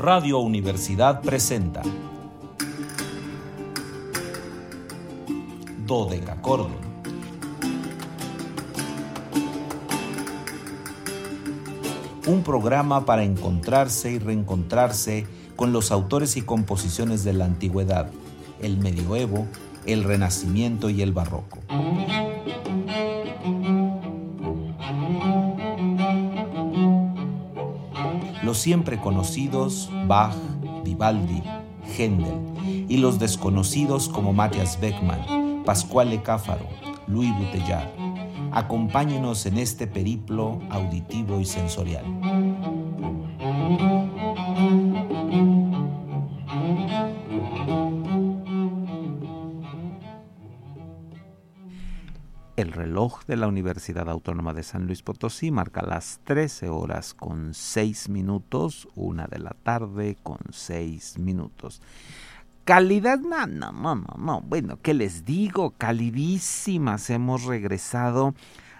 Radio Universidad presenta Dodecacordon. Un programa para encontrarse y reencontrarse con los autores y composiciones de la antigüedad, el medioevo, el renacimiento y el barroco. Los siempre conocidos Bach, Vivaldi, Händel y los desconocidos como Matthias Beckmann, Pascuale Cáfaro, Louis Bouteillard. Acompáñenos en este periplo auditivo y sensorial. De la Universidad Autónoma de San Luis Potosí marca las 13 horas con 6 minutos, una de la tarde con 6 minutos. Calidad, no, no, no, no, no. Bueno, ¿qué les digo? Calidísimas. Hemos regresado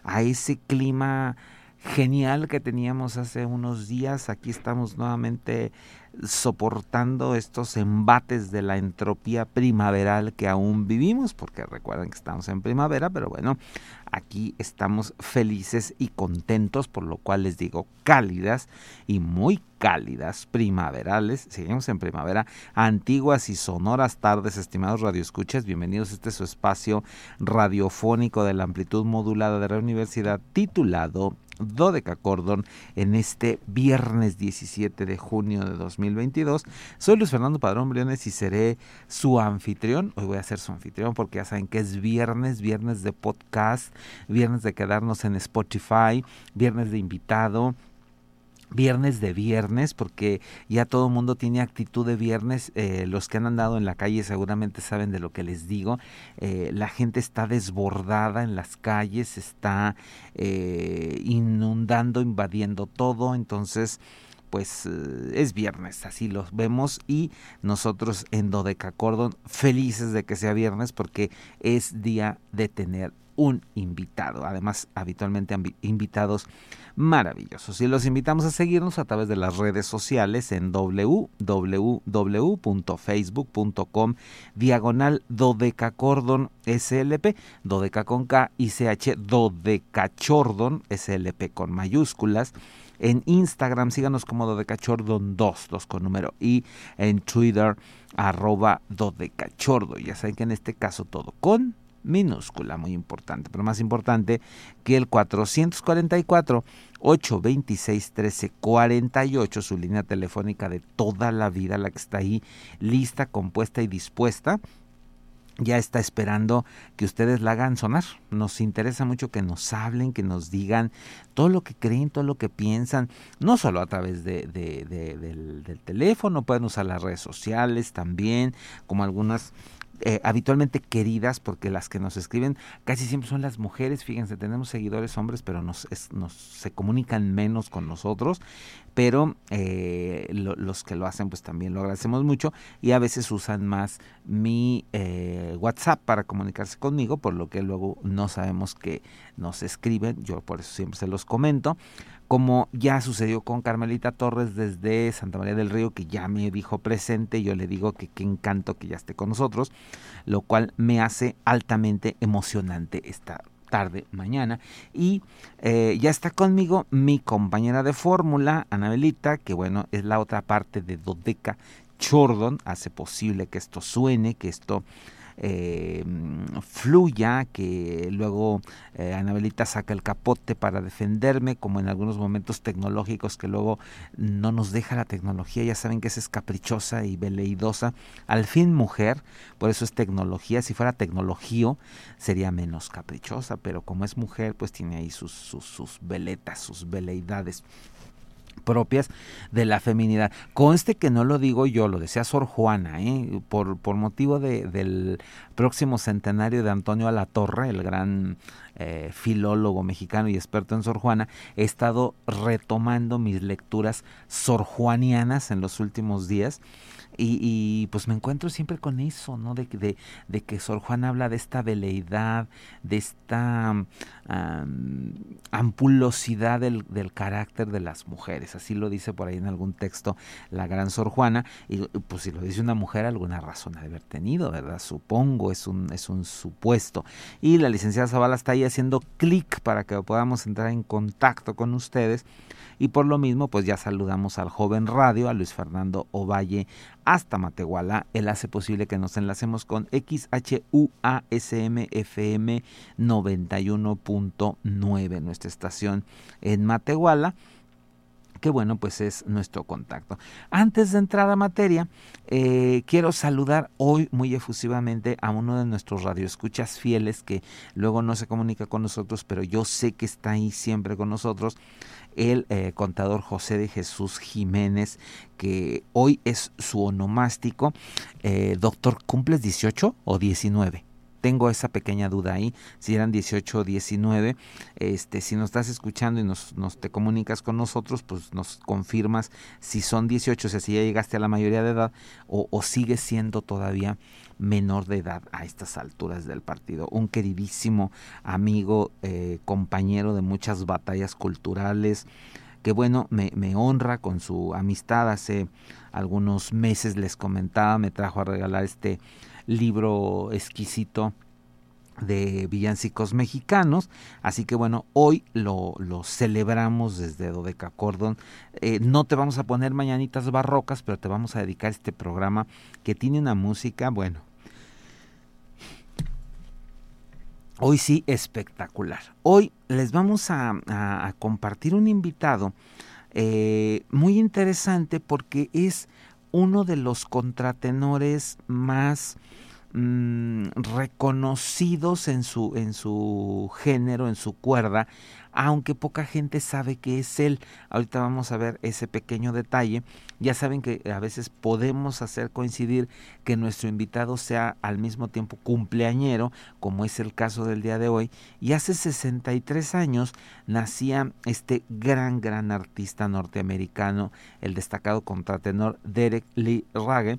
a ese clima genial que teníamos hace unos días. Aquí estamos nuevamente soportando estos embates de la entropía primaveral que aún vivimos, porque recuerden que estamos en primavera, pero bueno, aquí estamos felices y contentos, por lo cual les digo cálidas y muy cálidas, primaverales, seguimos en primavera, antiguas y sonoras tardes, estimados radioescuchas, bienvenidos a este su espacio radiofónico de la amplitud modulada de la universidad titulado Cordón en este viernes 17 de junio de 2022. Soy Luis Fernando Padrón Briones y seré su anfitrión. Hoy voy a ser su anfitrión porque ya saben que es viernes, viernes de podcast, viernes de quedarnos en Spotify, viernes de invitado viernes de viernes, porque ya todo el mundo tiene actitud de viernes. Eh, los que han andado en la calle seguramente saben de lo que les digo. Eh, la gente está desbordada en las calles, está eh, inundando, invadiendo todo. Entonces, pues es viernes, así los vemos y nosotros en Dodeca Cordon felices de que sea viernes porque es día de tener un invitado. Además, habitualmente invitados maravillosos. Y los invitamos a seguirnos a través de las redes sociales en www.facebook.com diagonal dodecacordon slp, dodeca con K y ch dodecachordon slp con mayúsculas. En Instagram síganos como dodecachordon 2, 2 con número y en Twitter arroba dodecachordo. Ya saben que en este caso todo con minúscula, muy importante, pero más importante que el 444 826 1348, su línea telefónica de toda la vida, la que está ahí lista, compuesta y dispuesta ya está esperando que ustedes la hagan sonar. Nos interesa mucho que nos hablen, que nos digan todo lo que creen, todo lo que piensan, no solo a través de, del, del, teléfono, pueden usar las redes sociales también, como algunas eh, habitualmente queridas, porque las que nos escriben casi siempre son las mujeres, fíjense, tenemos seguidores hombres, pero nos, se comunican menos con nosotros, pero eh, los que lo hacen pues también lo agradecemos mucho y a veces usan más mi eh, WhatsApp para comunicarse conmigo, por lo que luego no sabemos que nos escriben, yo por eso siempre se los comento, como ya sucedió con Carmelita Torres desde Santa María del Río, que ya me dijo presente, yo le digo que qué encanto que ya esté con nosotros, lo cual me hace altamente emocionante esta tarde, mañana. Y eh, ya está conmigo mi compañera de fórmula, Anabelita, que bueno, es la otra parte de Dodeca Chordon, hace posible que esto suene, que esto eh, fluya, que luego eh, Anabelita saca el capote para defenderme, como en algunos momentos tecnológicos que luego no nos deja la tecnología, ya saben que esa es caprichosa y veleidosa, al fin mujer, por eso es tecnología, si fuera tecnología sería menos caprichosa, pero como es mujer, pues tiene ahí sus, sus, sus veletas, sus veleidades propias de la feminidad. Conste que no lo digo yo, lo decía Sor Juana, ¿eh? por, por motivo de, del próximo centenario de Antonio Alatorre, el gran eh, filólogo mexicano y experto en Sor Juana, he estado retomando mis lecturas sorjuanianas en los últimos días y, pues me encuentro siempre con eso, ¿no? De, de, que Sor Juan habla de esta veleidad, de esta ampulosidad del, carácter de las mujeres. Así lo dice por ahí en algún texto la gran Sor Juana. Y pues si lo dice una mujer, alguna razón ha de haber tenido, ¿verdad? Supongo, es un, es un supuesto. Y la licenciada Zavala está haciendo clic para que podamos entrar en contacto con ustedes. Y por lo mismo, pues ya saludamos al joven radio, a Luis Fernando Ovalle, hasta Matehuala. Él hace posible que nos enlacemos con XHUASMFM 91.9, nuestra estación en Matehuala que bueno, pues es nuestro contacto. Antes de entrar a materia, eh, quiero saludar hoy muy efusivamente a uno de nuestros radioescuchas fieles que luego no se comunica con nosotros, pero yo sé que está ahí siempre con nosotros el eh, contador José de Jesús Jiménez, que hoy es su onomástico. Eh, doctor, ¿cumples 18 o 19? Tengo esa pequeña duda ahí, si eran 18 o 19. Este, si nos estás escuchando y nos, nos, te comunicas con nosotros, pues nos confirmas si son 18, o sea, si ya llegaste a la mayoría de edad o, o sigues siendo todavía menor de edad a estas alturas del partido. Un queridísimo amigo, eh, compañero de muchas batallas culturales, que bueno, me, me, honra con su amistad. Hace algunos meses les comentaba, me trajo a regalar este libro exquisito de villancicos mexicanos. Así que bueno, hoy lo, celebramos desde Dodeca Cordon. Eh, no te vamos a poner mañanitas barrocas, pero te vamos a dedicar este programa que tiene una música, bueno, hoy sí espectacular. Hoy les vamos a, compartir un invitado eh, muy interesante porque es uno de los contratenores más mm, reconocidos en su, en su género, en su cuerda, aunque poca gente sabe que es él. Ahorita vamos a ver ese pequeño detalle. Ya saben que a veces podemos hacer coincidir que nuestro invitado sea al mismo tiempo cumpleañero, como es el caso del día de hoy. Y hace 63 años nacía este gran, gran artista norteamericano, el destacado contratenor Derek Lee Rage.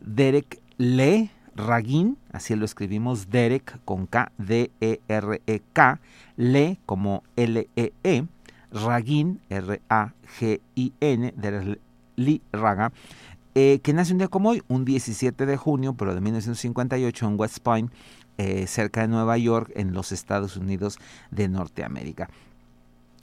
Derek Lee Ragin, así lo escribimos, Derek con K, D-E-R-E-K, Le como L-E-E, -E, Ragin, R-A-G-I-N, Derek Lee Raga, eh, que nace un día como hoy, un 17 de junio, pero de 1958 en West Point, eh, cerca de Nueva York, en los Estados Unidos de Norteamérica.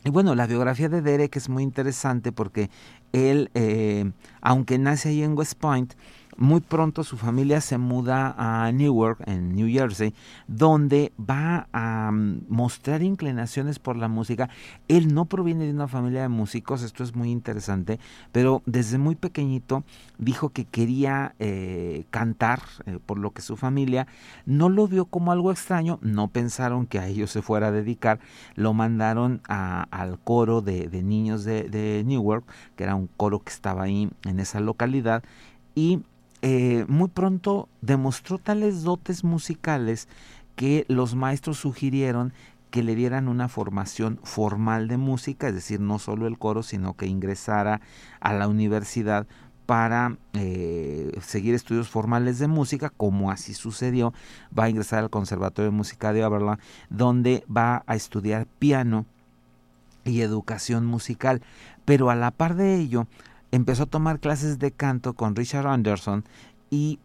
Y bueno, la biografía de Derek es muy interesante porque él, eh, aunque nace ahí en West Point, muy pronto su familia se muda a Newark, en New Jersey, donde va a mm, mostrar inclinaciones por la música. Él no proviene de una familia de músicos, esto es muy interesante, pero desde muy pequeñito dijo que quería eh, cantar, eh, por lo que su familia no lo vio como algo extraño, no pensaron que a ellos se fuera a dedicar, lo mandaron al coro de, niños de, de Newark, que era un coro que estaba ahí en esa localidad, y eh, muy pronto demostró tales dotes musicales que los maestros sugirieron que le dieran una formación formal de música, es decir, no solo el coro, sino que ingresara a la universidad para eh, seguir estudios formales de música, como así sucedió, va a ingresar al Conservatorio de Música de Oberlin, donde va a estudiar piano y educación musical, pero a la par de ello empezó a tomar clases de canto con Richard Anderson y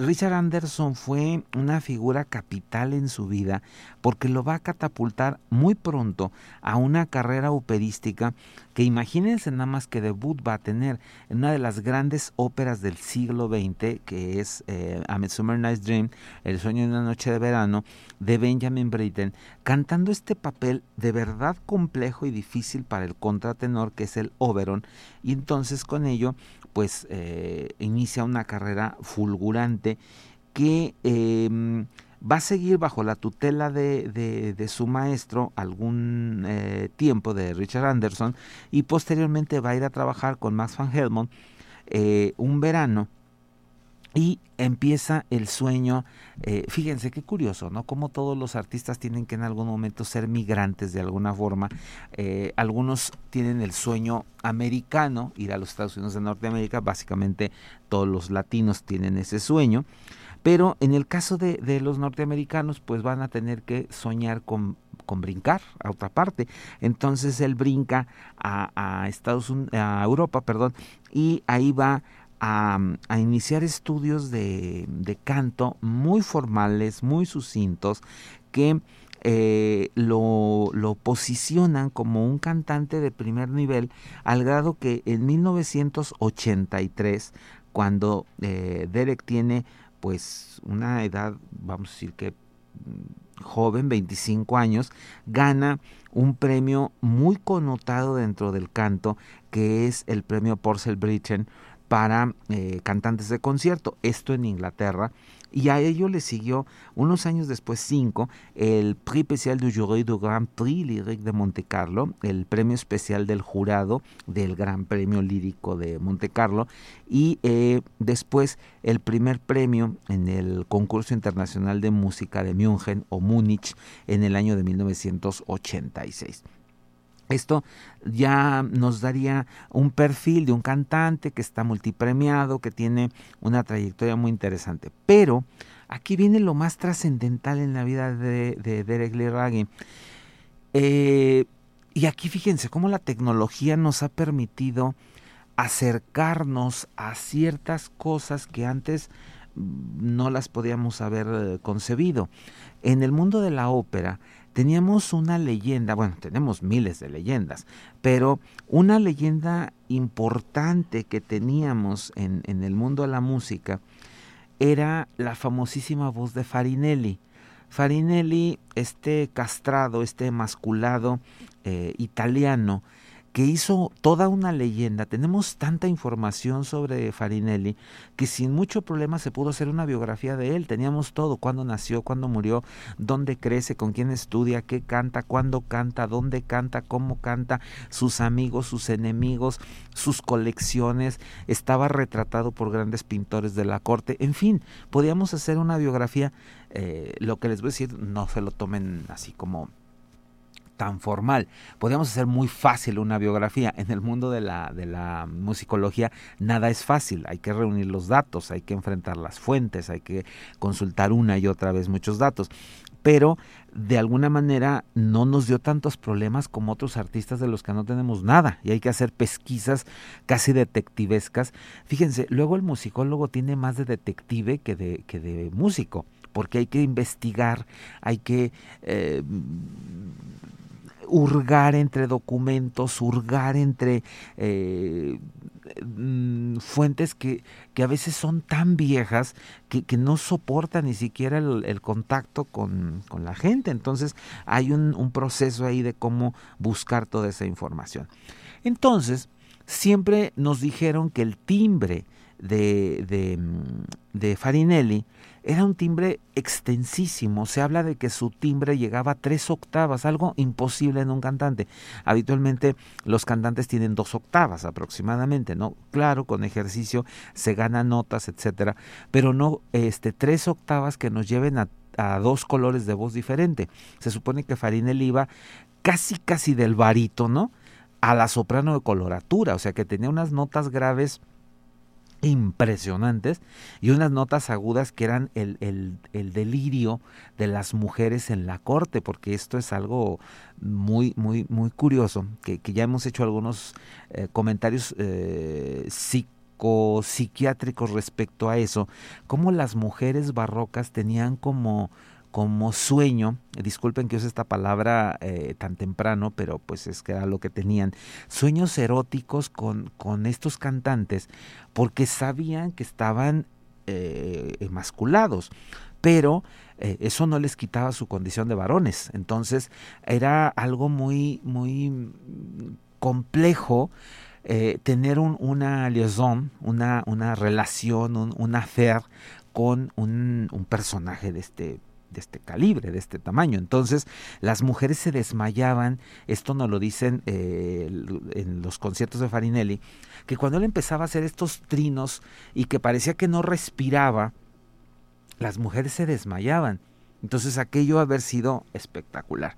Richard Anderson fue una figura capital en su vida porque lo va a catapultar muy pronto a una carrera operística que imagínense nada más que debut va a tener en una de las grandes óperas del siglo XX que es eh, A Midsummer Night's Dream, El sueño de una noche de verano de Benjamin Britten, cantando este papel de verdad complejo y difícil para el contratenor que es el Oberon. Y entonces con ello pues eh, inicia una carrera fulgurante que em, va a seguir bajo la tutela de, de, su maestro algún eh, tiempo de Richard Anderson y posteriormente va a ir a trabajar con Max van Helmont eh, un verano y empieza el sueño, eh, fíjense qué curioso, ¿no? Como todos los artistas tienen que en algún momento ser migrantes de alguna forma. Eh, algunos tienen el sueño americano, ir a los Estados Unidos de Norteamérica, básicamente todos los latinos tienen ese sueño. Pero en el caso de, de los norteamericanos, pues van a tener que soñar con con brincar a otra parte. Entonces él brinca a, Estados a Europa, perdón, y ahí va a, iniciar estudios de, de, canto muy formales, muy sucintos, que eh, lo, lo, posicionan como un cantante de primer nivel, al grado que en 1983, cuando eh, Derek tiene pues una edad, vamos a decir que mm, joven, 25 años, gana un premio muy connotado dentro del canto, que es el premio Porcel Britain para eh, cantantes de concierto, esto en Inglaterra, y a ello le siguió unos años después, cinco, el Prix Especial du Jury du Grand Prix Lyrique de Monte Carlo, el premio especial del jurado del Gran Premio Lírico de Monte Carlo, y eh, después el primer premio en el concurso internacional de música de München o Múnich en el año de 1986. Esto ya nos daría un perfil de un cantante que está multipremiado, que tiene una trayectoria muy interesante. Pero aquí viene lo más trascendental en la vida de, Derek Lee eh, y aquí fíjense cómo la tecnología nos ha permitido acercarnos a ciertas cosas que antes no las podíamos haber eh, concebido. En el mundo de la ópera, teníamos una leyenda, bueno, tenemos miles de leyendas, pero una leyenda importante que teníamos en, el mundo de la música era la famosísima voz de Farinelli. Farinelli, este castrado, este emasculado eh, italiano, que hizo toda una leyenda. Tenemos tanta información sobre Farinelli que sin mucho problema se pudo hacer una biografía de él. Teníamos todo, cuándo nació, cuándo murió, dónde crece, con quién estudia, qué canta, cuándo canta, dónde canta, cómo canta, sus amigos, sus enemigos, sus colecciones. Estaba retratado por grandes pintores de la corte. En fin, podíamos hacer una biografía. Eh, lo que les voy a decir, no se lo tomen así como tan formal. Podríamos hacer muy fácil una biografía. En el mundo de la, de la musicología nada es fácil. Hay que reunir los datos, hay que enfrentar las fuentes, hay que consultar una y otra vez muchos datos. Pero de alguna manera no nos dio tantos problemas como otros artistas de los que no tenemos nada y hay que hacer pesquisas casi detectivescas. Fíjense, luego el musicólogo tiene más de detective que de, que de músico porque hay que investigar, hay que eh, hurgar entre documentos, hurgar entre eh, mm, fuentes que, que, a veces son tan viejas que, que no soportan ni siquiera el, contacto con, con, la gente. Entonces hay un, un proceso ahí de cómo buscar toda esa información. Entonces, siempre nos dijeron que el timbre de, de, mm, de Farinelli era un timbre extensísimo. Se habla de que su timbre llegaba a tres octavas, algo imposible en un cantante. Habitualmente los cantantes tienen dos octavas aproximadamente, ¿no? Claro, con ejercicio se ganan notas, etcétera, pero no este, tres octavas que nos lleven a, a dos colores de voz diferente. Se supone que Farinelli iba casi, casi del barítono a la soprano de coloratura, o sea que tenía unas notas graves impresionantes y unas notas agudas que eran el, el, delirio de las mujeres en la corte, porque esto es algo muy, muy, muy curioso, que, que ya hemos hecho algunos eh, comentarios eh, respecto a eso, cómo las mujeres barrocas tenían como como sueño, disculpen que use esta palabra eh, tan temprano, pero pues es que era lo que tenían, sueños eróticos con, con estos cantantes, porque sabían que estaban eh, emasculados, pero eh, eso no les quitaba su condición de varones, entonces era algo muy, muy complejo. tener un, una liaison, una, una relación, un, un affair con un, un personaje de este de este calibre, de este tamaño. Entonces las mujeres se desmayaban, esto nos lo dicen eh, en los conciertos de Farinelli, que cuando él empezaba a hacer estos trinos y que parecía que no respiraba, las mujeres se desmayaban. Entonces aquello haber sido espectacular.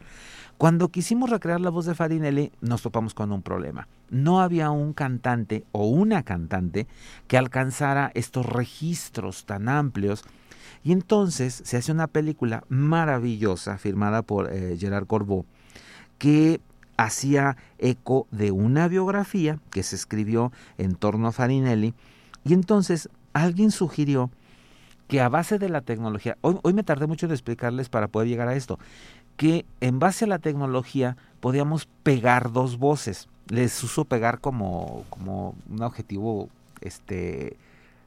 Cuando quisimos recrear la voz de Farinelli, nos topamos con un problema. No había un cantante o una cantante que alcanzara estos registros tan amplios Y entonces se hace una película maravillosa firmada por eh, Gerard Corbeau que hacía eco de una biografía que se escribió en torno a Farinelli y entonces alguien sugirió que a base de la tecnología, hoy, hoy me tardé mucho en explicarles para poder llegar a esto, que en base a la tecnología podíamos pegar dos voces. Les uso pegar como, como un objetivo este,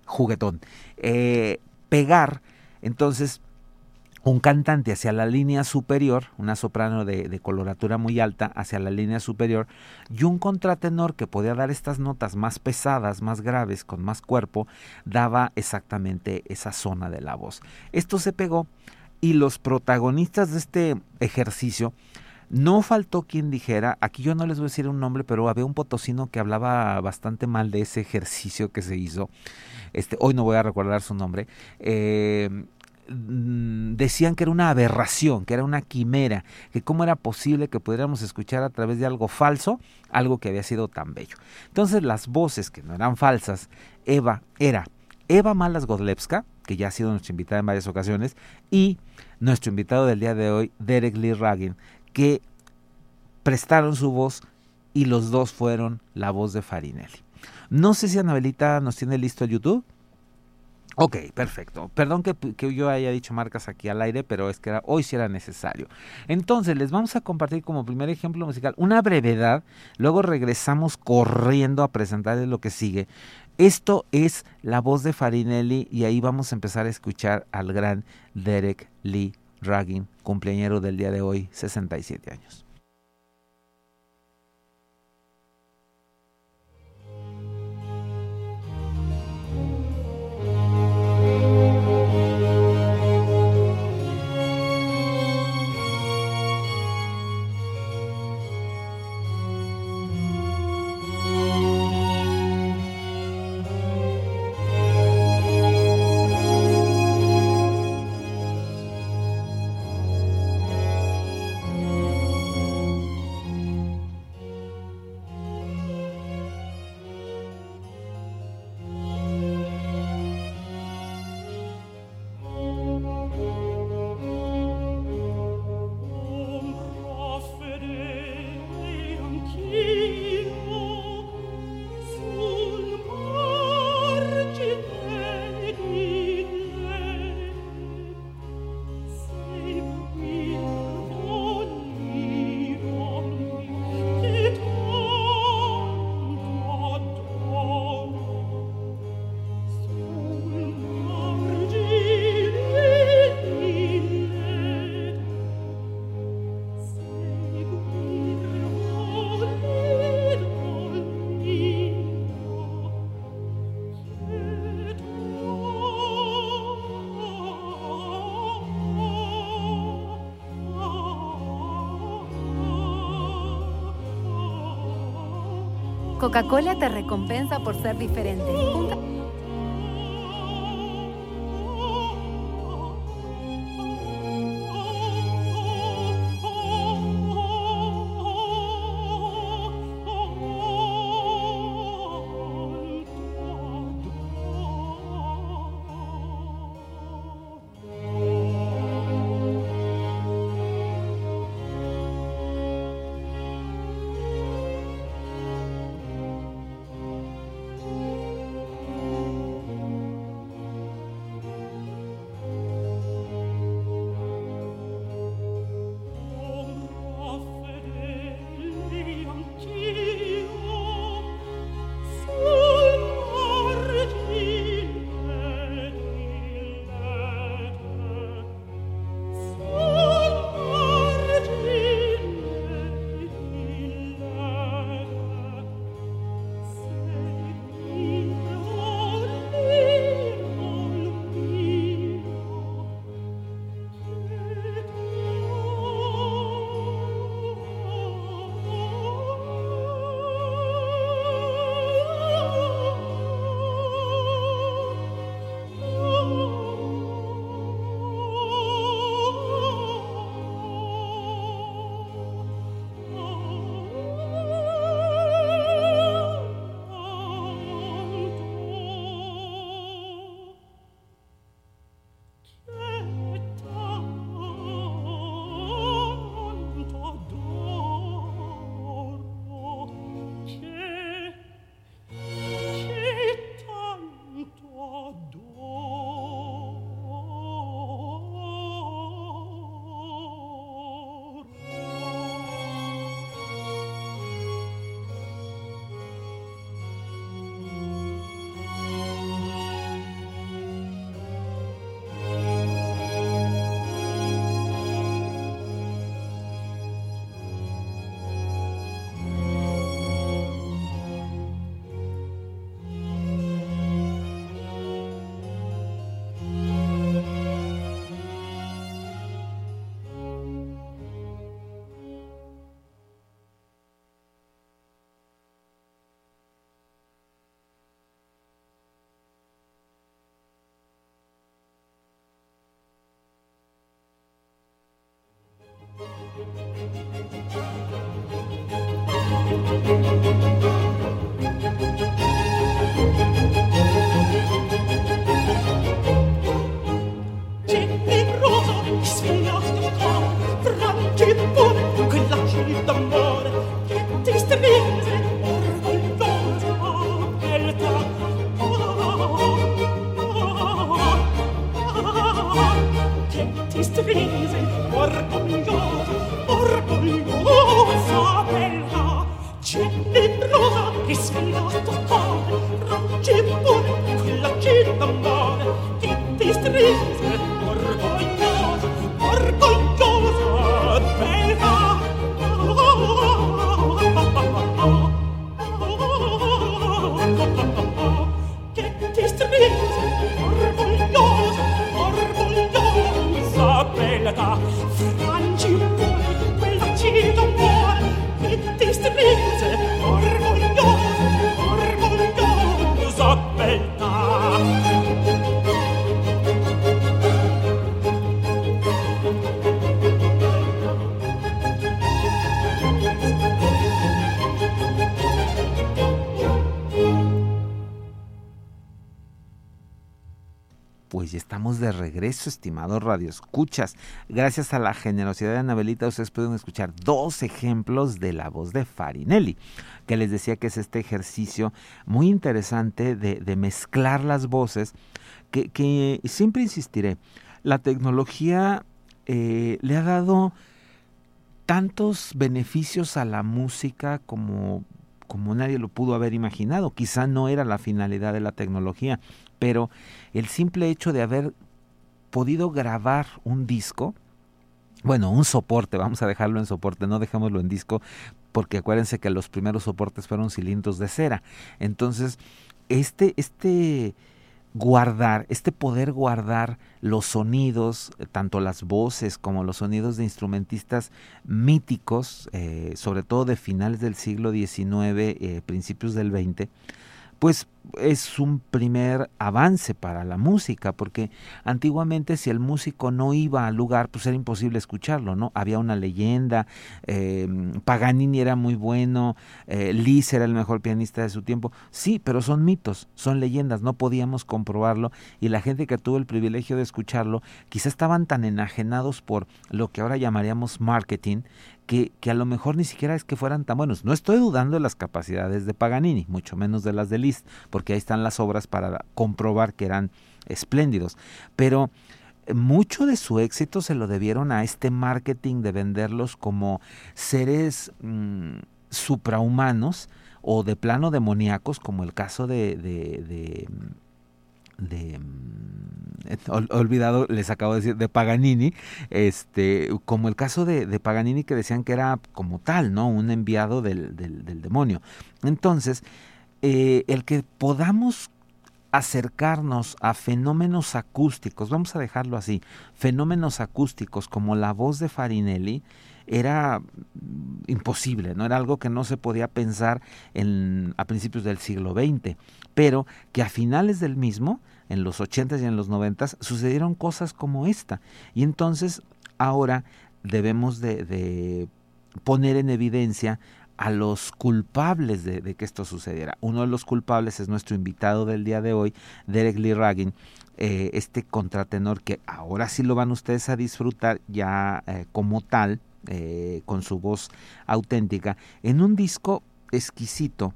juguetón. Eh, pegar, entonces, un cantante hacia la línea superior, una soprano de, coloratura muy alta hacia la línea superior, y un contratenor que podía dar estas notas más pesadas, más graves, con más cuerpo, daba exactamente esa zona de la voz. Esto se pegó y los protagonistas de este ejercicio no faltó quien dijera, aquí yo no les voy a decir un nombre, pero había un potosino que hablaba bastante mal de ese ejercicio que se hizo. Este, hoy no voy a recordar su nombre. Eh, decían que era una aberración, que era una quimera, que cómo era posible que pudiéramos escuchar a través de algo falso algo que había sido tan bello. Entonces las voces que no eran falsas, Eva era Eva Malas Godlewska, que ya ha sido nuestra invitada en varias ocasiones, y nuestro invitado del día de hoy, Derek Lee Ragin, que prestaron su voz y los dos fueron la voz de Farinelli. No sé si Anabelita nos tiene listo el YouTube. Ok, perfecto. Perdón que, que, yo haya dicho marcas aquí al aire, pero es que era, hoy sí era necesario. Entonces, les vamos a compartir como primer ejemplo musical una brevedad, luego regresamos corriendo a presentarles lo que sigue. Esto es la voz de Farinelli y ahí vamos a empezar a escuchar al gran Derek Lee Ragin, cumpleañero del día de hoy, 67 años. Coca-Cola te recompensa por ser diferente. Música regreso, estimados radioescuchas. Gracias a la generosidad de Anabelita, ustedes pueden escuchar dos ejemplos de la voz de Farinelli, que les decía que es este ejercicio muy interesante de, mezclar las voces, que, siempre insistiré, la tecnología eh, le ha dado tantos beneficios a la música como como nadie lo pudo haber imaginado. Quizá no era la finalidad de la tecnología, pero el simple hecho de haber podido grabar un disco, bueno, un soporte, vamos a dejarlo en soporte, no dejémoslo en disco, porque acuérdense que los primeros soportes fueron cilindros de cera. Entonces, este, este guardar, este poder guardar los sonidos, tanto las voces como los sonidos de instrumentistas míticos, eh, sobre todo de finales del siglo XIX, eh, principios del XX, pues es un primer avance para la música, porque antiguamente si el músico no iba al lugar, pues era imposible escucharlo, ¿no? Había una leyenda, eh, Paganini era muy bueno, eh, Lis era el mejor pianista de su tiempo, sí, pero son mitos, son leyendas, no podíamos comprobarlo y la gente que tuvo el privilegio de escucharlo, quizá estaban tan enajenados por lo que ahora llamaríamos marketing, que, que, a lo mejor ni siquiera es que fueran tan buenos. No estoy dudando de las capacidades de Paganini, mucho menos de las de Liszt, porque ahí están las obras para comprobar que eran espléndidos. Pero eh, mucho de su éxito se lo debieron a este marketing de venderlos como seres mm, suprahumanos o de plano demoníacos, como el caso de, de, de, mm, olvidado, les acabo de decir, de Paganini, este, como el caso de, de, Paganini que decían que era como tal, ¿no? Un enviado del, del demonio. Entonces, eh, el que podamos acercarnos a fenómenos acústicos, vamos a dejarlo así, fenómenos acústicos como la voz de Farinelli, era imposible, no era algo que no se podía pensar en, a principios del siglo XX, pero que a finales del mismo, en los 80 y en los 90 sucedieron cosas como esta. Y entonces ahora debemos de poner en evidencia a los culpables de, que esto sucediera. Uno de los culpables es nuestro invitado del día de hoy, Derek Lee Raggin, eh, este contratenor que ahora sí lo van ustedes a disfrutar ya eh, como tal, eh, con su voz auténtica, en un disco exquisito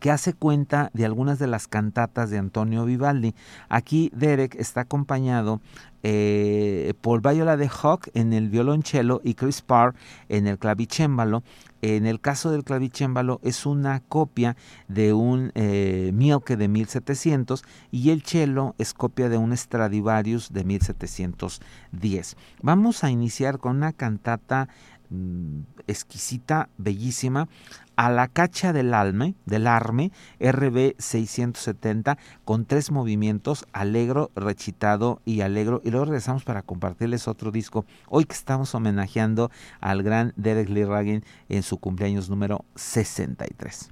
que hace cuenta de algunas de las cantatas de Antonio Vivaldi. Aquí Derek está acompañado eh, por Viola de Hawk en el violonchelo y Chris Parr en el clavicémbalo. En el caso del clavicémbalo es una copia de un eh, de 1700 y el cello es copia de un Stradivarius de 1710. Vamos a iniciar con una cantata mm, exquisita, bellísima, a la cacha del alme, del arme, RB 670, con tres movimientos, alegro, recitado y alegro. Y luego regresamos para compartirles otro disco, hoy que estamos homenajeando al gran Derek Lee Raggin en su cumpleaños número 63.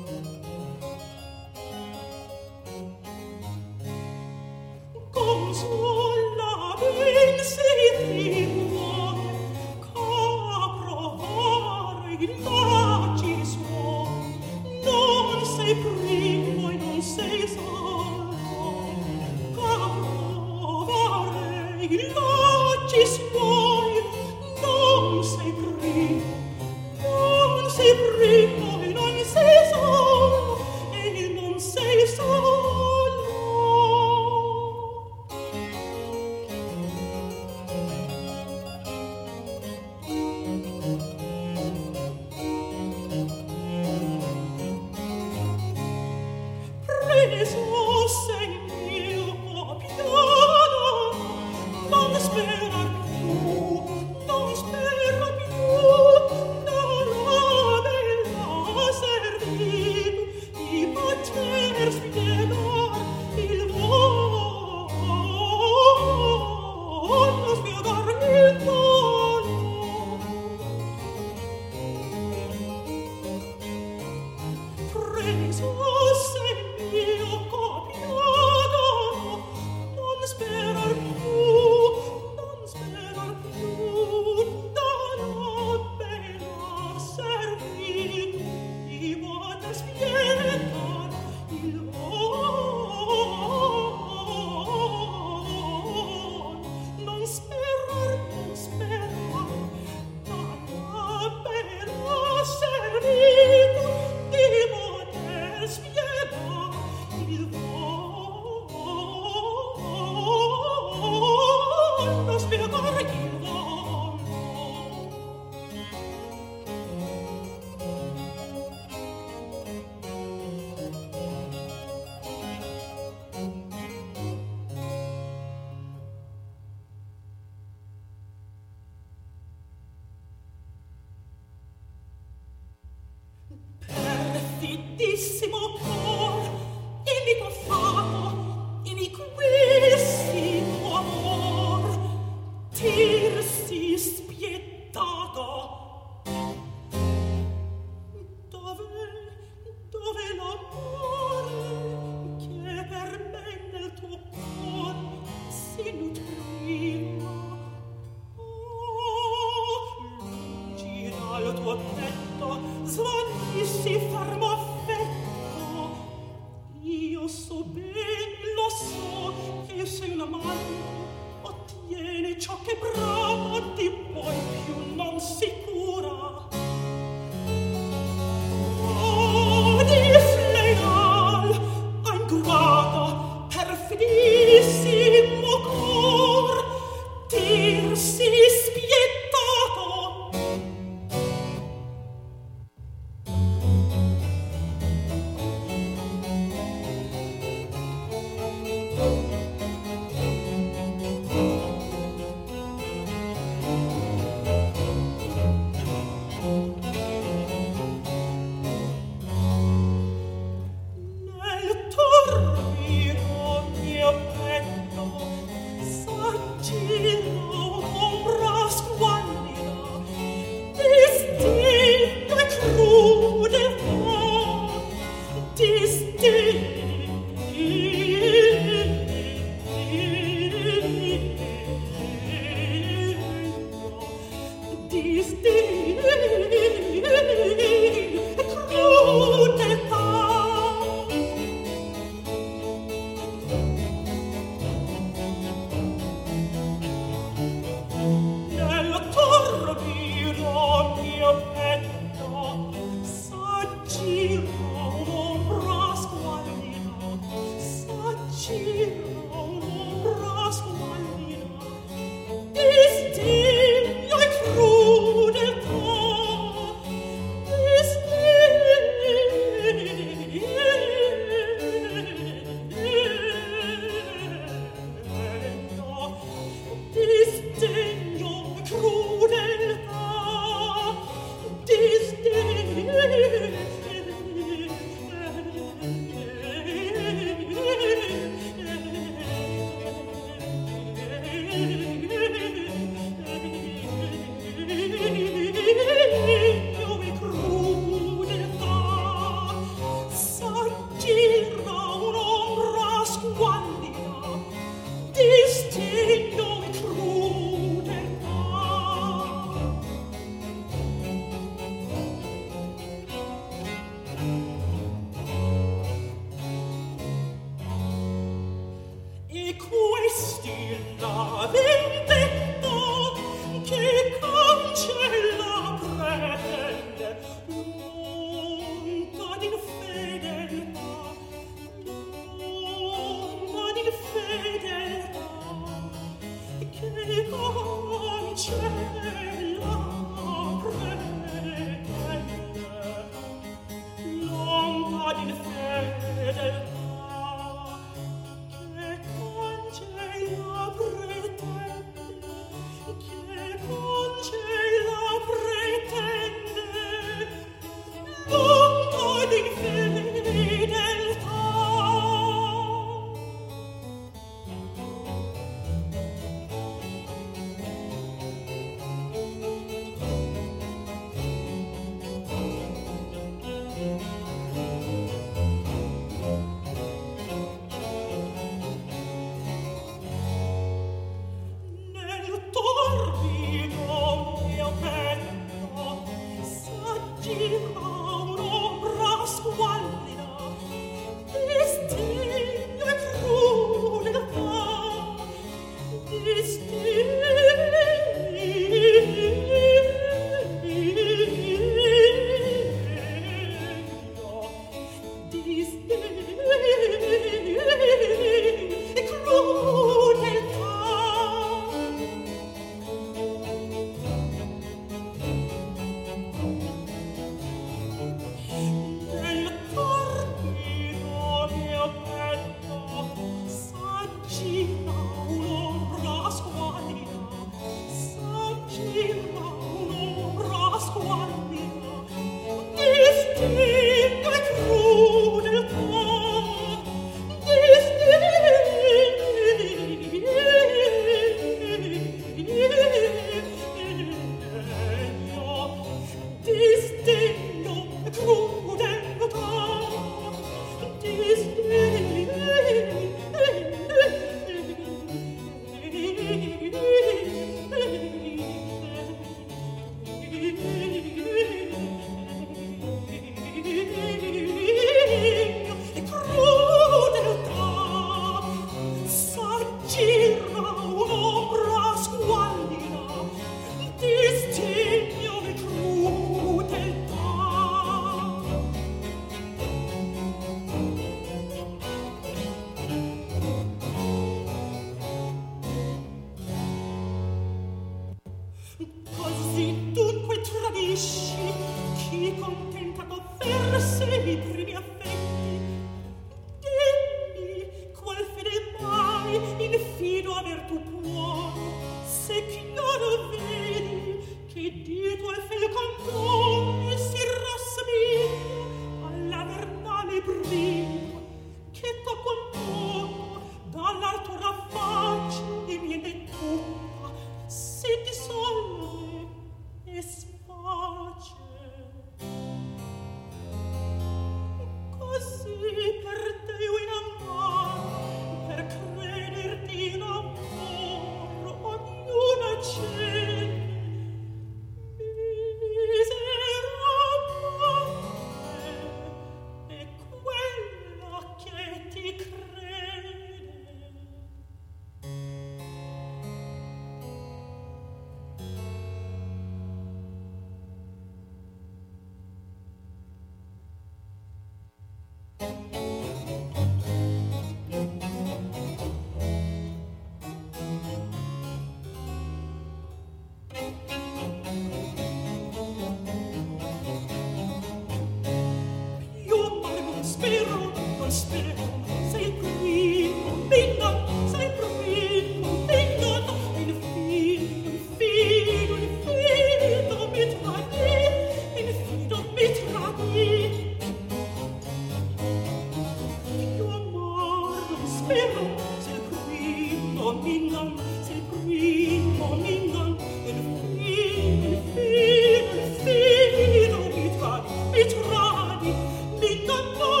Oh, moon.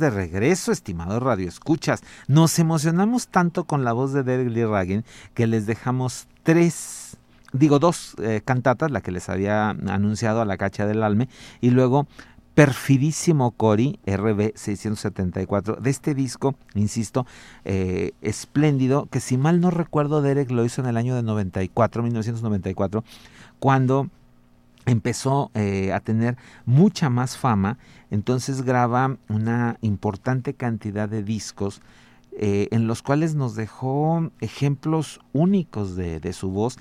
De regreso, estimados radioescuchas. Nos emocionamos tanto con la voz de Derek Lee que les dejamos tres, digo dos eh, cantatas, la que les había anunciado a la cacha del alme, y luego Perfidísimo Cori, RB 674, de este disco, insisto, eh, espléndido, que si mal no recuerdo, Derek lo hizo en el año de 94, 1994, cuando empezó eh, a tener mucha más fama, entonces graba una importante cantidad de discos eh, en los cuales nos dejó ejemplos únicos de, su voz.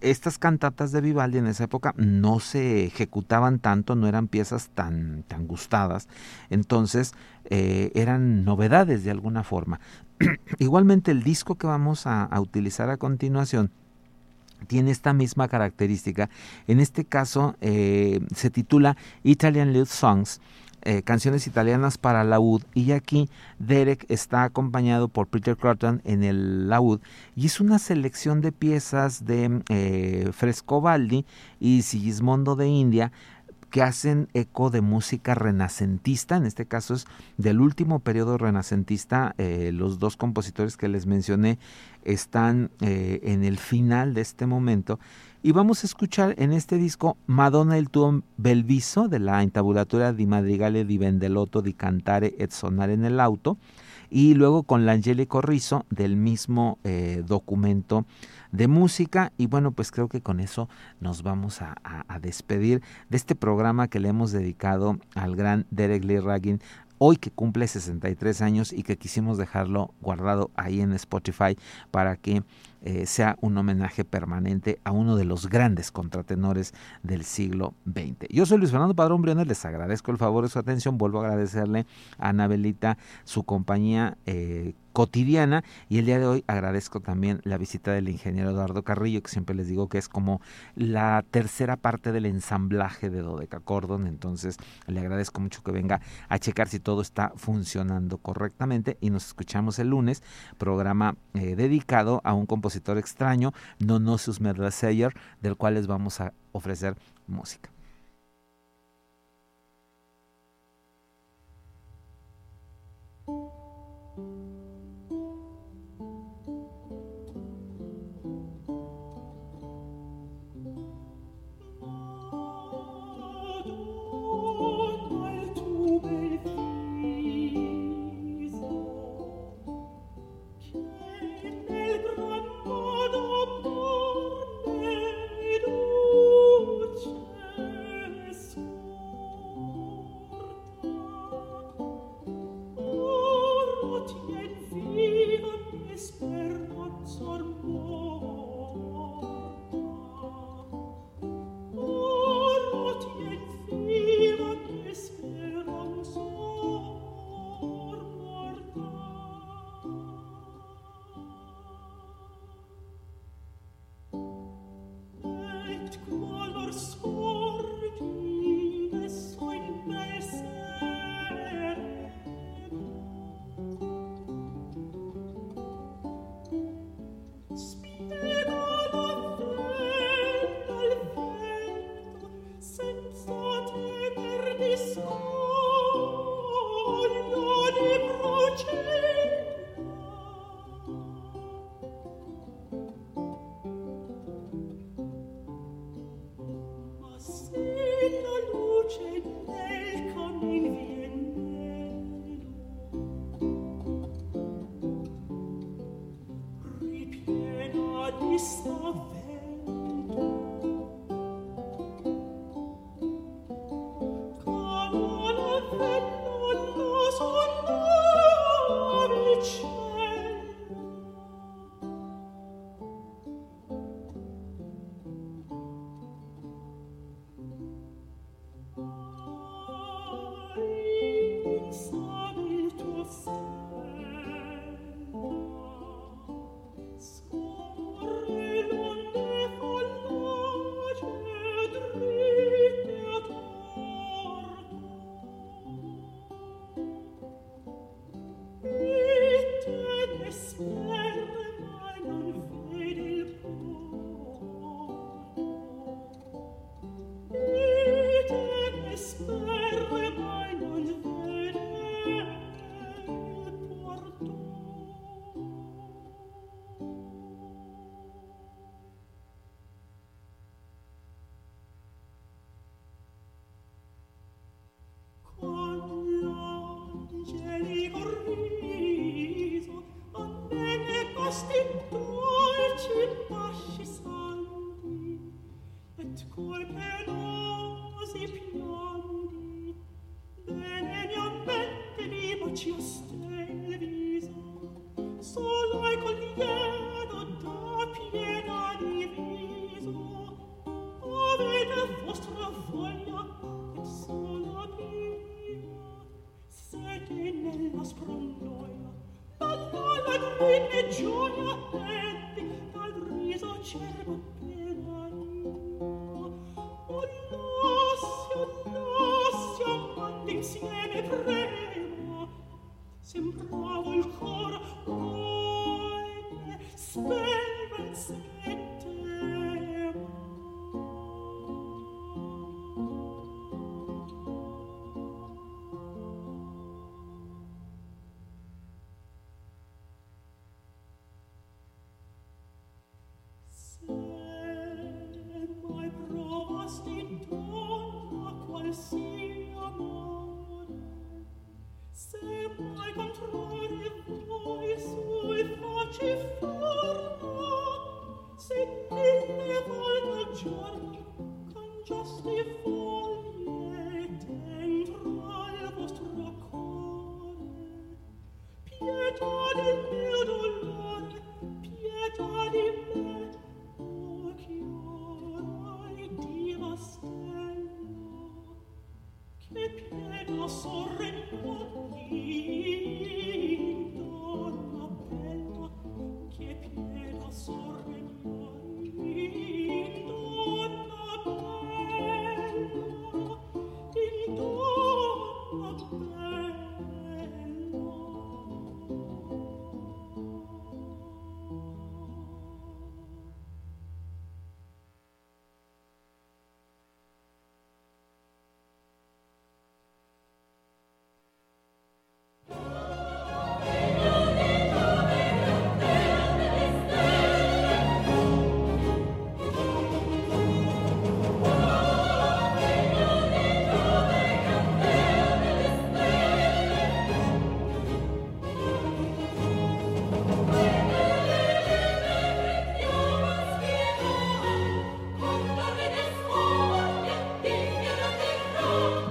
Estas cantatas de Vivaldi en esa época no se ejecutaban tanto, no eran piezas tan, tan gustadas, entonces eh, eran novedades de alguna forma. Igualmente el disco que vamos a utilizar a continuación, tiene esta misma característica. En este caso eh, se titula Italian Love Songs. Eh, canciones italianas para laúd y aquí Derek está acompañado por Peter Crotton en el laúd y es una selección de piezas de eh, Frescobaldi y Sigismondo de India que hacen eco de música renacentista, en este caso es del último periodo renacentista, eh, los dos compositores que les mencioné están eh, en el final de este momento. Y vamos a escuchar en este disco Madonna il tuo bel viso de la intabulatura di madrigale di Vendelotto di cantare et sonare auto y luego con l'Angelico Rizzo del mismo eh, documento de música. Y bueno, pues creo que con eso nos vamos a, despedir de este programa que le hemos dedicado al gran Derek Lee Raggin hoy que cumple 63 años y que quisimos dejarlo guardado ahí en Spotify para que eh, sea un homenaje permanente a uno de los grandes contratenores del siglo XX. Yo soy Luis Fernando Padrón Briones, les agradezco el favor de su atención, vuelvo a agradecerle a Anabelita su compañía. Eh, cotidiana y el día de hoy agradezco también la visita del ingeniero Eduardo Carrillo que siempre les digo que es como la tercera parte del ensamblaje de Dodeca Cordon entonces le agradezco mucho que venga a checar si todo está funcionando correctamente y nos escuchamos el lunes programa eh, dedicado a un compositor extraño Nonosus Merleseyer del cual les vamos a ofrecer música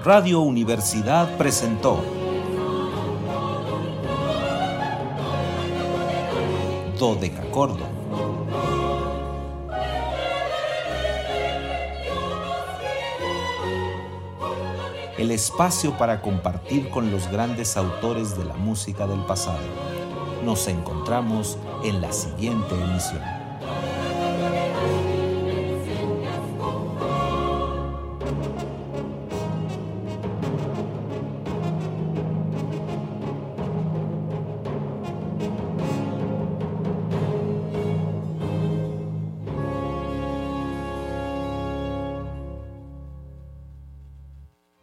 Radio Universidad presentó Dodecacordo. El espacio para compartir con los grandes autores de la música del pasado. Nos encontramos en la siguiente emisión.